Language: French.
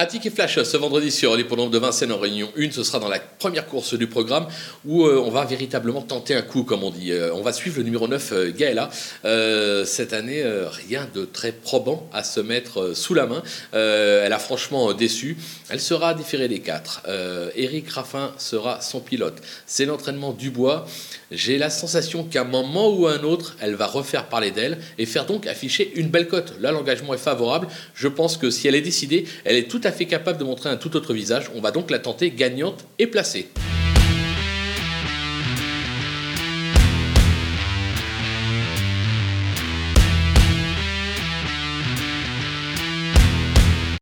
Un ticket flash ce vendredi sur l'hippodrome de Vincennes en Réunion 1. Ce sera dans la première course du programme où euh, on va véritablement tenter un coup, comme on dit. Euh, on va suivre le numéro 9, euh, Gaëla. cette année, rien de très probant à se mettre sous la main. elle a franchement déçu. Elle sera différée des quatre. Eric Raffin sera son pilote. C'est l'entraînement du bois. J'ai la sensation qu'à un moment ou à un autre, elle va refaire parler d'elle et faire donc afficher une belle cote. Là, l'engagement est favorable. Je pense que si elle est décidée, elle est tout fait capable de montrer un tout autre visage. On va donc la tenter gagnante et placée.